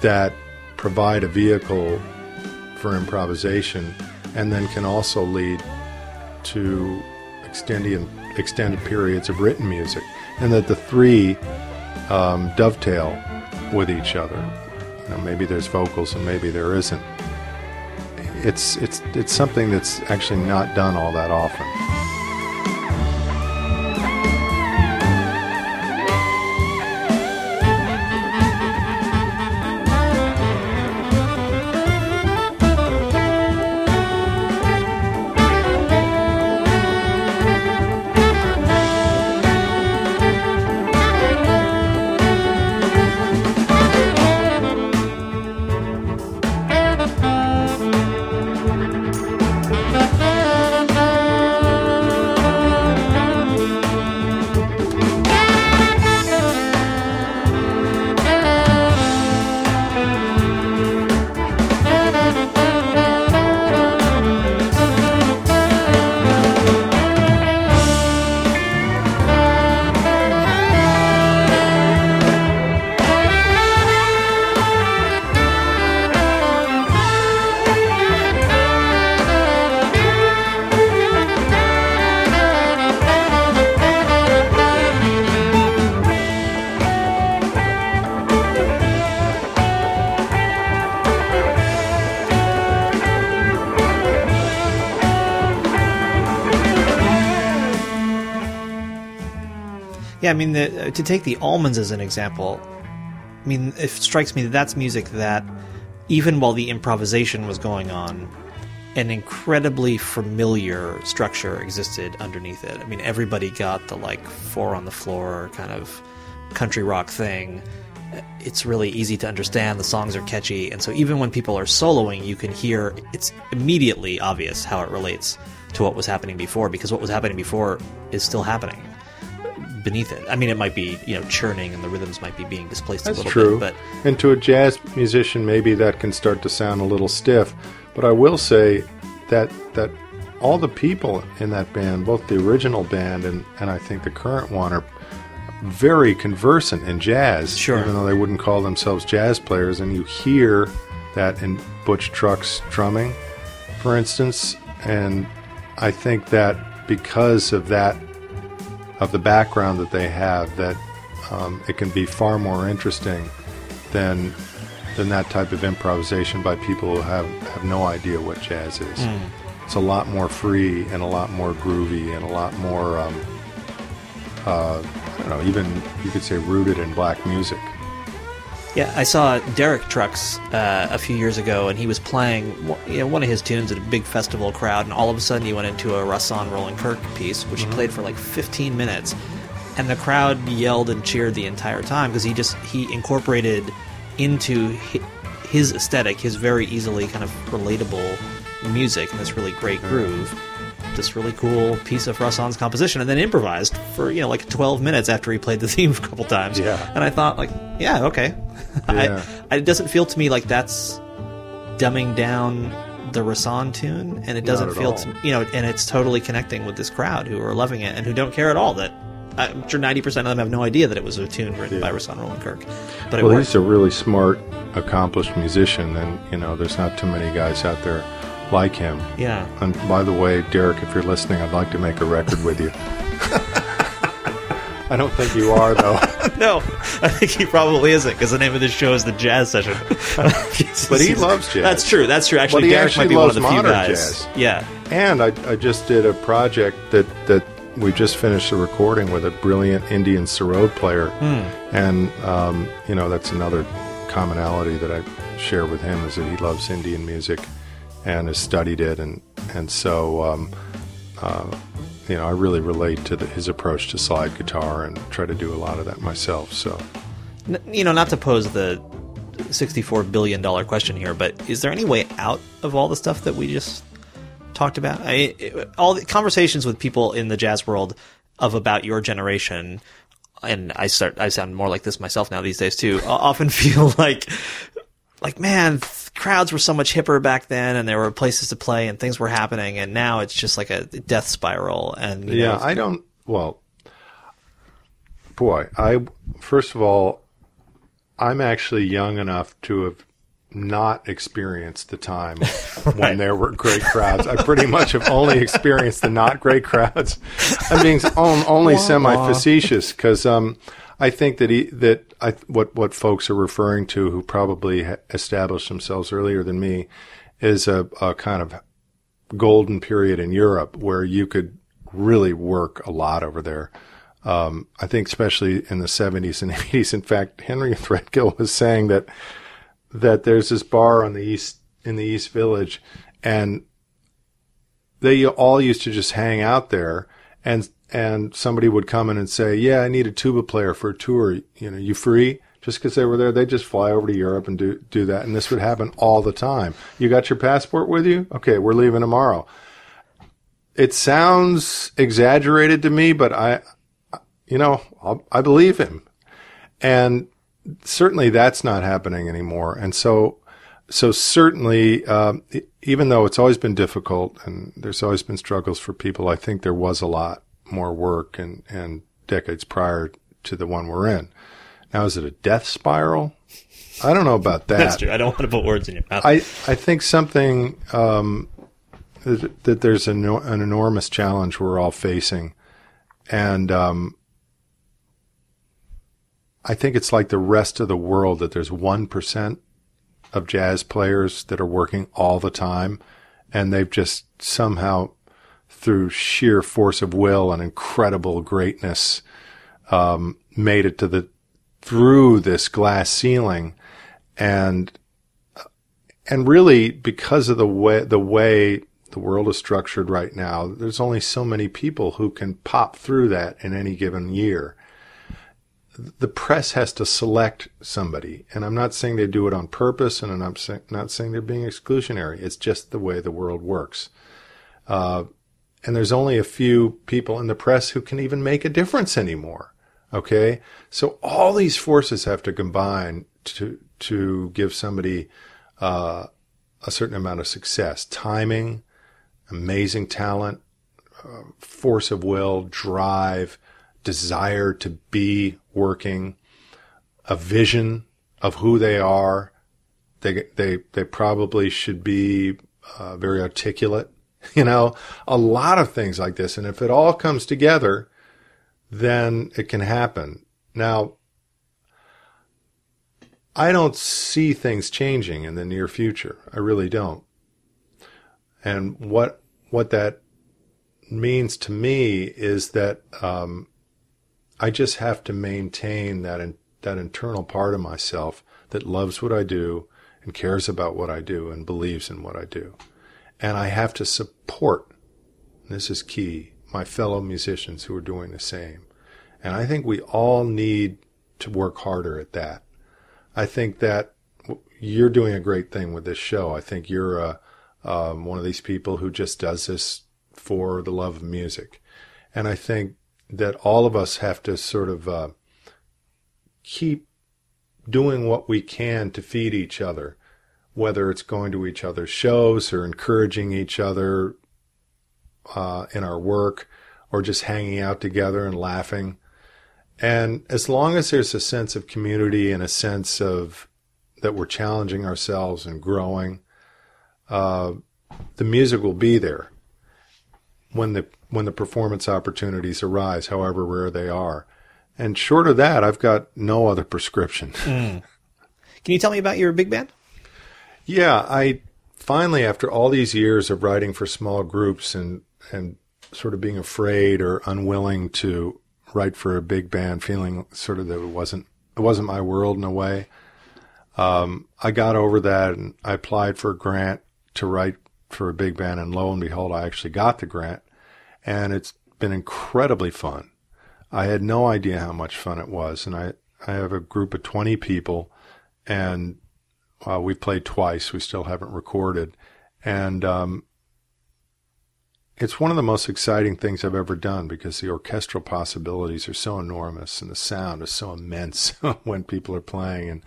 that provide a vehicle for improvisation and then can also lead to extended, extended periods of written music, and that the three um, dovetail with each other. You know, maybe there's vocals and maybe there isn't. It's it's it's something that's actually not done all that often. I mean, the, uh, to take the Allmans as an example, I mean, it strikes me that that's music that, even while the improvisation was going on, an incredibly familiar structure existed underneath it. I mean, everybody got the like four on the floor kind of country rock thing, it's really easy to understand. The songs are catchy, and so even when people are soloing, you can hear it's immediately obvious how it relates to what was happening before because what was happening before is still happening beneath it. I mean, it might be you know churning and the rhythms might be being displaced That's a little true. bit, But and to a jazz musician, maybe that can start to sound a little stiff. But I will say that that all the people in that band, both the original band and, and I think the current one, are very conversant in jazz, Sure. even though they wouldn't call themselves jazz players. And you hear that in Butch Trucks drumming, for instance. And I think that because of that, of the background that they have, that um, it can be far more interesting than than that type of improvisation by people who have, have no idea what jazz is. It's a lot more free and a lot more groovy and a lot more, um, uh, I don't know, even you could say rooted in black music. Yeah, I saw Derek Trucks uh, a few years ago, and he was playing you know, one of his tunes at a big festival crowd, and all of a sudden he went into a Rahsaan Roland Kirk piece, which he played for like 15 minutes, and the crowd yelled and cheered the entire time because he just he incorporated into his aesthetic, his very easily kind of relatable music, and this really great groove. This really cool piece of Rahsaan's composition, and then improvised for you know like 12 minutes after he played the theme a couple times. Yeah. and I thought like, yeah, okay. Yeah. I, it doesn't feel to me like that's dumbing down the Rahsaan tune, and it doesn't feel to you know, and it's totally connecting with this crowd who are loving it and who don't care at all that. I'm sure 90% of them have no idea that it was a tune written by Rahsaan Roland Kirk, but Well, worked. he's a really smart, accomplished musician, and you know, there's not too many guys out there like him. Yeah, And by the way, Derek, if you're listening, I'd like to make a record with you. I don't think you are, though. no, I think he probably isn't because the name of this show is the Jazz Session. But he loves jazz. That's true. That's true. Actually, Derek actually might be one of the few guys. jazz. Yeah, And I, I just did a project that, that we just finished the recording with a brilliant Indian sarod player. And, um, you know, that's another commonality that I share with him is that he loves Indian music and has studied it. And, and so, um, uh, you know, I really relate to the, his approach to slide guitar and try to do a lot of that myself. So, you know, not to pose the sixty-four billion dollar question here, but is there any way out of all the stuff that we just talked about? I, it- all the conversations with people in the jazz world of about your generation, and I start, I sound more like this myself now these days too. often feel like, like man, crowds were so much hipper back then, and there were places to play, and things were happening, and now it's just like a death spiral. And you Yeah, know, I don't. Well, boy, I first of all, I'm actually young enough to have not experienced the time when there were great crowds. I pretty much have only experienced the not great crowds. I'm being on- only semi facetious because um, I think that he, that I, what what folks are referring to who probably established themselves earlier than me is a, a kind of golden period in Europe where you could really work a lot over there. Um, I think especially in the 70s and 80s. In fact, Henry Threadgill was saying that that there's this bar on the east in the East Village, and they all used to just hang out there, and and somebody would come in and say, "Yeah, I need a tuba player for a tour. You know, you free?" Just because they were there, they just fly over to Europe and do do that, and this would happen all the time. You got your passport with you? Okay, we're leaving tomorrow. It sounds exaggerated to me, but I, you know, I'll, I believe him, and certainly that's not happening anymore. And so, so certainly, um, even though it's always been difficult and there's always been struggles for people, I think there was a lot more work and, and decades prior to the one we're in. Now, is it a death spiral? I don't know about that. that's true. I don't want to put words in your mouth. I, I think something um, that, that there's an, an enormous challenge we're all facing, and um, I think it's like the rest of the world that there's one percent of jazz players that are working all the time, and they've just somehow, through sheer force of will and incredible greatness, um, made it to the through this glass ceiling, and and really because of the way the way the world is structured right now, there's only so many people who can pop through that in any given year. the press has to select somebody, and I'm not saying they do it on purpose, and I'm not saying they're being exclusionary. It's just the way the world works. Uh, and there's only a few people in the press who can even make a difference anymore. Okay, so all these forces have to combine to to give somebody uh, a certain amount of success. Timing, amazing talent, uh, force of will, drive, desire to be working, a vision of who they are. They they they probably should be uh, very articulate. You know, a lot of things like this, and if it all comes together, then it can happen. Now, I don't see things changing in the near future. I really don't. And what what that means to me is that um, I just have to maintain that in, that internal part of myself that loves what I do and cares about what I do and believes in what I do. And I have to support, this is key, my fellow musicians who are doing the same. And I think we all need to work harder at that. I think that you're doing a great thing with this show. I think you're a, um, one of these people who just does this for the love of music. And I think that all of us have to sort of uh, keep doing what we can to feed each other, whether it's going to each other's shows or encouraging each other uh, in our work or just hanging out together and laughing. And as long as there's a sense of community and a sense of that we're challenging ourselves and growing, uh, the music will be there when the when the performance opportunities arise, however rare they are. And short of that, I've got no other prescription. Mm. Can you tell me about your big band? Yeah, I finally, after all these years of writing for small groups and and sort of being afraid or unwilling to write for a big band, feeling sort of that it wasn't it wasn't my world in a way. Um, I got over that and I applied for a grant to write for a big band, and lo and behold, I actually got the grant and it's been incredibly fun. I had no idea how much fun it was, and I I have a group of twenty people, and uh, we played twice. We still haven't recorded, and um, it's one of the most exciting things I've ever done because the orchestral possibilities are so enormous and the sound is so immense when people are playing. And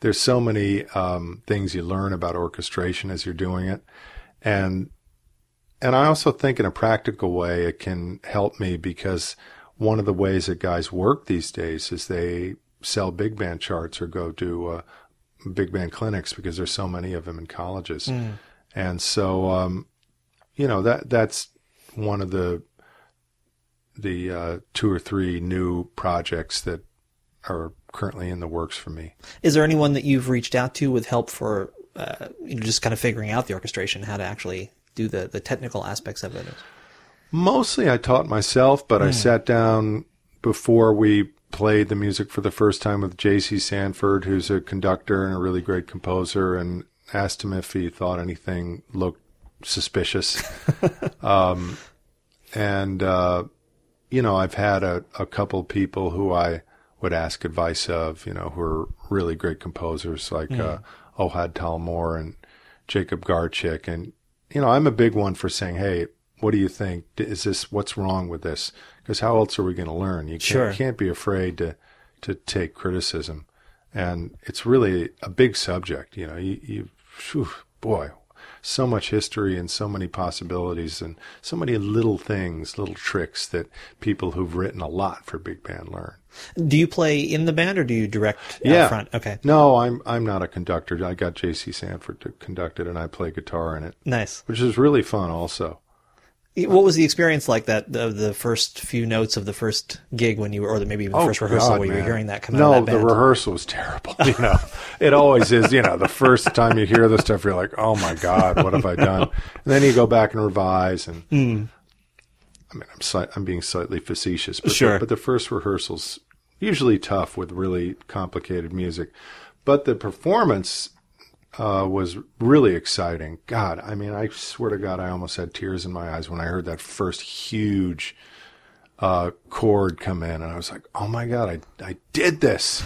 there's so many um, things you learn about orchestration as you're doing it. And and I also think in a practical way, it can help me because one of the ways that guys work these days is they sell big band charts or go to uh, big band clinics because there's so many of them in colleges. Mm. And so, um, you know, that, that's one of the, the, uh, two or three new projects that are currently in the works for me. Is there anyone that you've reached out to with help for, uh, you know, just kind of figuring out the orchestration, how to actually do the, the technical aspects of it? Mostly I taught myself, but mm. I hmm. sat down before we played the music for the first time with J.C. Sanford, who's a conductor and a really great composer, and asked him if he thought anything looked suspicious. um, and, uh, you know, I've had a, a couple people who I would ask advice of, you know, who are really great composers like mm. uh, Ohad Talmor and Jacob Garchick. And you know, I'm a big one for saying, hey, what do you think? Is this what's wrong with this? Because how else are we going to learn? You can't, sure. can't be afraid to to take criticism, and it's really a big subject. You know, you, you whew, boy, so much history and so many possibilities and so many little things, little tricks that people who've written a lot for big band learn. Do you play in the band or do you direct yeah. front? Okay. No, I'm I'm not a conductor. I got J.C. Sanford to conduct it, and I play guitar in it. Nice, which is really fun, also. What was the experience like that the, the first few notes of the first gig when you were, or maybe even the oh, first rehearsal God, where you were hearing that come no, out that the rehearsal was terrible. You know, it always is. You know, the first time you hear the stuff, you're like, "Oh my God, what have I done?" And then you go back and revise, and mm. I mean, I'm I'm being slightly facetious, but sure. The, but the first rehearsals usually tough with really complicated music, but the performance uh, was really exciting. God, I mean, I swear to God, I almost had tears in my eyes when I heard that first huge uh, chord come in, and I was like, "Oh my god, I I did this!"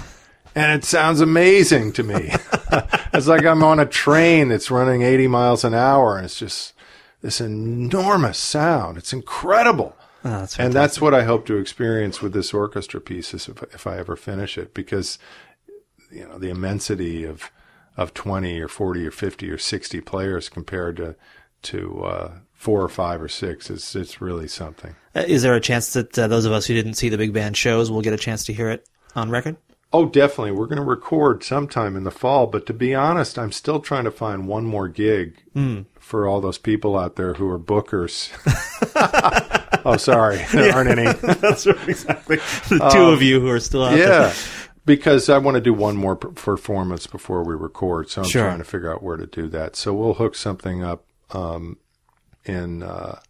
And it sounds amazing to me. it's like I'm on a train that's running 80 miles an hour, and it's just this enormous sound. It's incredible. Oh, that's and that's what I hope to experience with this orchestra piece is if, if I ever finish it, because you know the immensity of of 20 or 40 or 50 or 60 players compared to to uh, four or five or six is it's really something. Uh, Is there a chance that uh, those of us who didn't see the big band shows will get a chance to hear it on record? Oh, definitely. We're going to record sometime in the fall, but to be honest, I'm still trying to find one more gig for all those people out there who are bookers. oh, sorry. There aren't any. That's right, exactly. The two of you who are still out there. Because I want to do one more performance before we record, so I'm Sure. trying to figure out where to do that. So we'll hook something up um, in uh,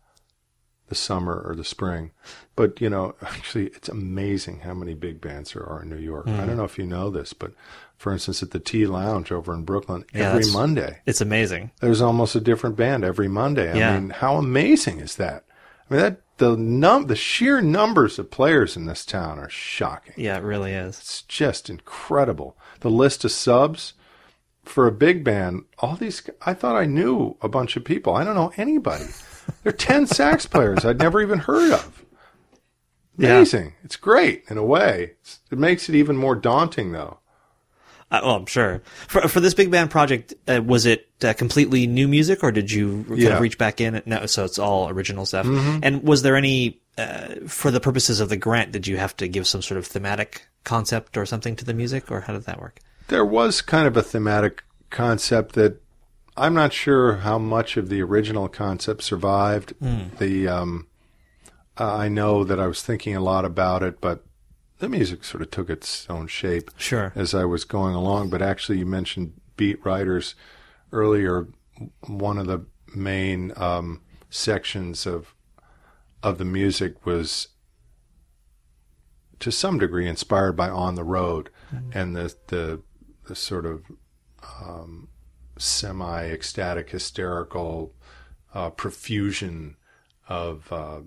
the summer or the spring. But you know, actually, it's amazing how many big bands there are in New York. Mm. I don't know if you know this, but for instance, at the Tea Lounge over in Brooklyn, Yeah, every Monday It's amazing. there's almost a different band every Monday. I Yeah. mean, how amazing is that? I mean, that the num the sheer numbers of players in this town are shocking. Yeah, it really is. It's just incredible. The list of subs for a big band, all these, I thought I knew a bunch of people. I don't know anybody. there are 10 sax players I'd never even heard of. Yeah. Amazing. It's great in a way. It's, it makes it even more daunting, though. Uh, well, I'm sure. For for this big band project, uh, was it uh, completely new music, or did you kind Yeah. Mm-hmm. of reach back in? No, so it's all original stuff. And was there any, uh, for the purposes of the grant, did you have to give some sort of thematic concept or something to the music, or how did that work? There was kind of a thematic concept that I'm not sure how much of the original concept survived. The um, uh, I know that I was thinking a lot about it, but the music sort of took its own shape Sure. as I was going along. But actually, you mentioned beat writers earlier. One of the main um, sections of of the music was to some degree inspired by On the Road and the the, the sort of um, semi ecstatic, hysterical uh, profusion of uh,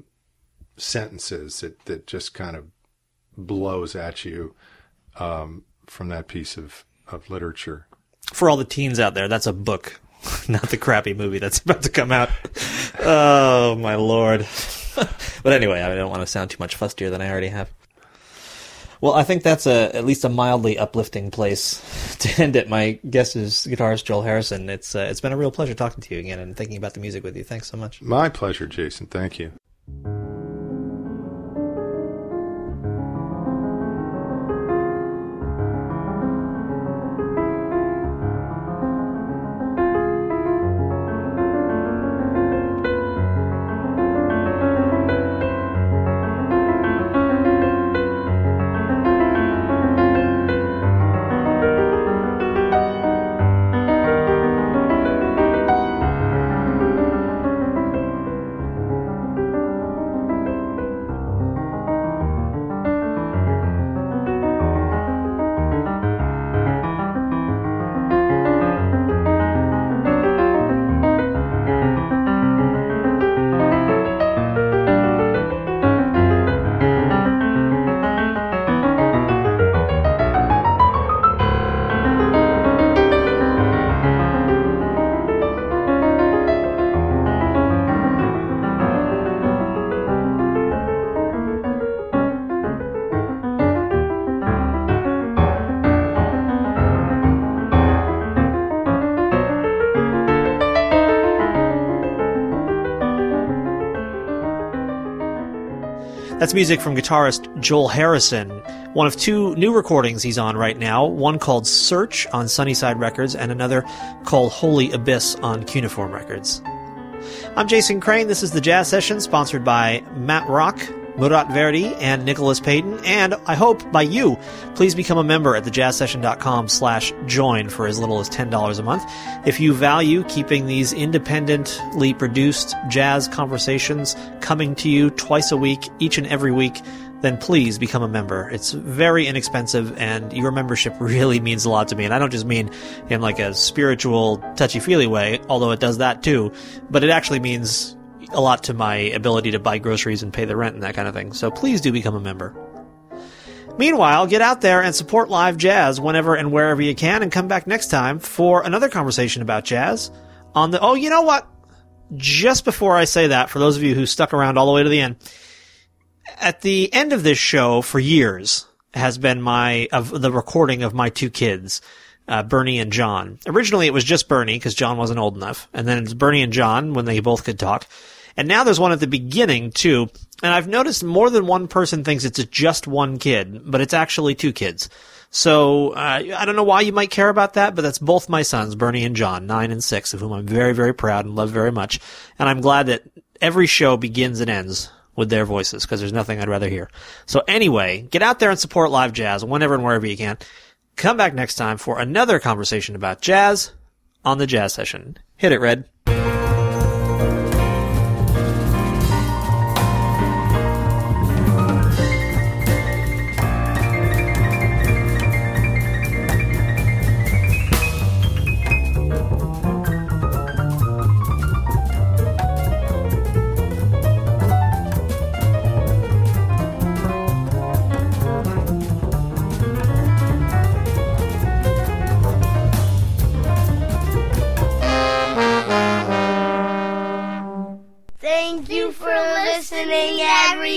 sentences that, that just kind of blows at you um, from that piece of, of literature. For all the teens out there, that's a book, not the crappy movie that's about to come out. oh my lord! but anyway, I don't want to sound too much fustier than I already have. Well, I think that's a at least a mildly uplifting place to end it. My guest is guitarist Joel Harrison. It's uh, it's been a real pleasure talking to you again and thinking about the music with you. Thanks so much. My pleasure, Jason. Thank you. That's music from guitarist Joel Harrison, one of two new recordings he's on right now, one called Search on Sunnyside Records and another called Holy Abyss on Cuneiform Records. I'm Jason Crane. This is the Jazz Session sponsored by Matt Rock, Murat Verdi, and Nicholas Payton, and I hope by you. Please become a member at thejazzsession.com slash join for as little as $10 a month. If you value keeping these independently produced jazz conversations coming to you twice a week, each and every week, then please become a member. It's very inexpensive and your membership really means a lot to me. And I don't just mean in like a spiritual, touchy-feely way, although it does that too, but it actually means a lot to my ability to buy groceries and pay the rent and that kind of thing. So please do become a member. Meanwhile, get out there and support live jazz whenever and wherever you can and come back next time for another conversation about jazz on the, oh, you know what? Just before I say that, for those of you who stuck around all the way to the end, at the end of this show for years has been my, of the recording of my two kids. Uh, Bernie and John. Originally, it was just Bernie because John wasn't old enough, and then it's Bernie and John when they both could talk. And now there's one at the beginning too. And I've noticed more than one person thinks it's just one kid, but it's actually two kids. So uh, I don't know why you might care about that, but that's both my sons, Bernie and John, nine and six, of whom I'm very, very proud and love very much. And I'm glad that every show begins and ends with their voices because there's nothing I'd rather hear. So anyway, get out there and support live jazz whenever and wherever you can. Come back next time for another conversation about jazz on the jazz session. Hit it, Red.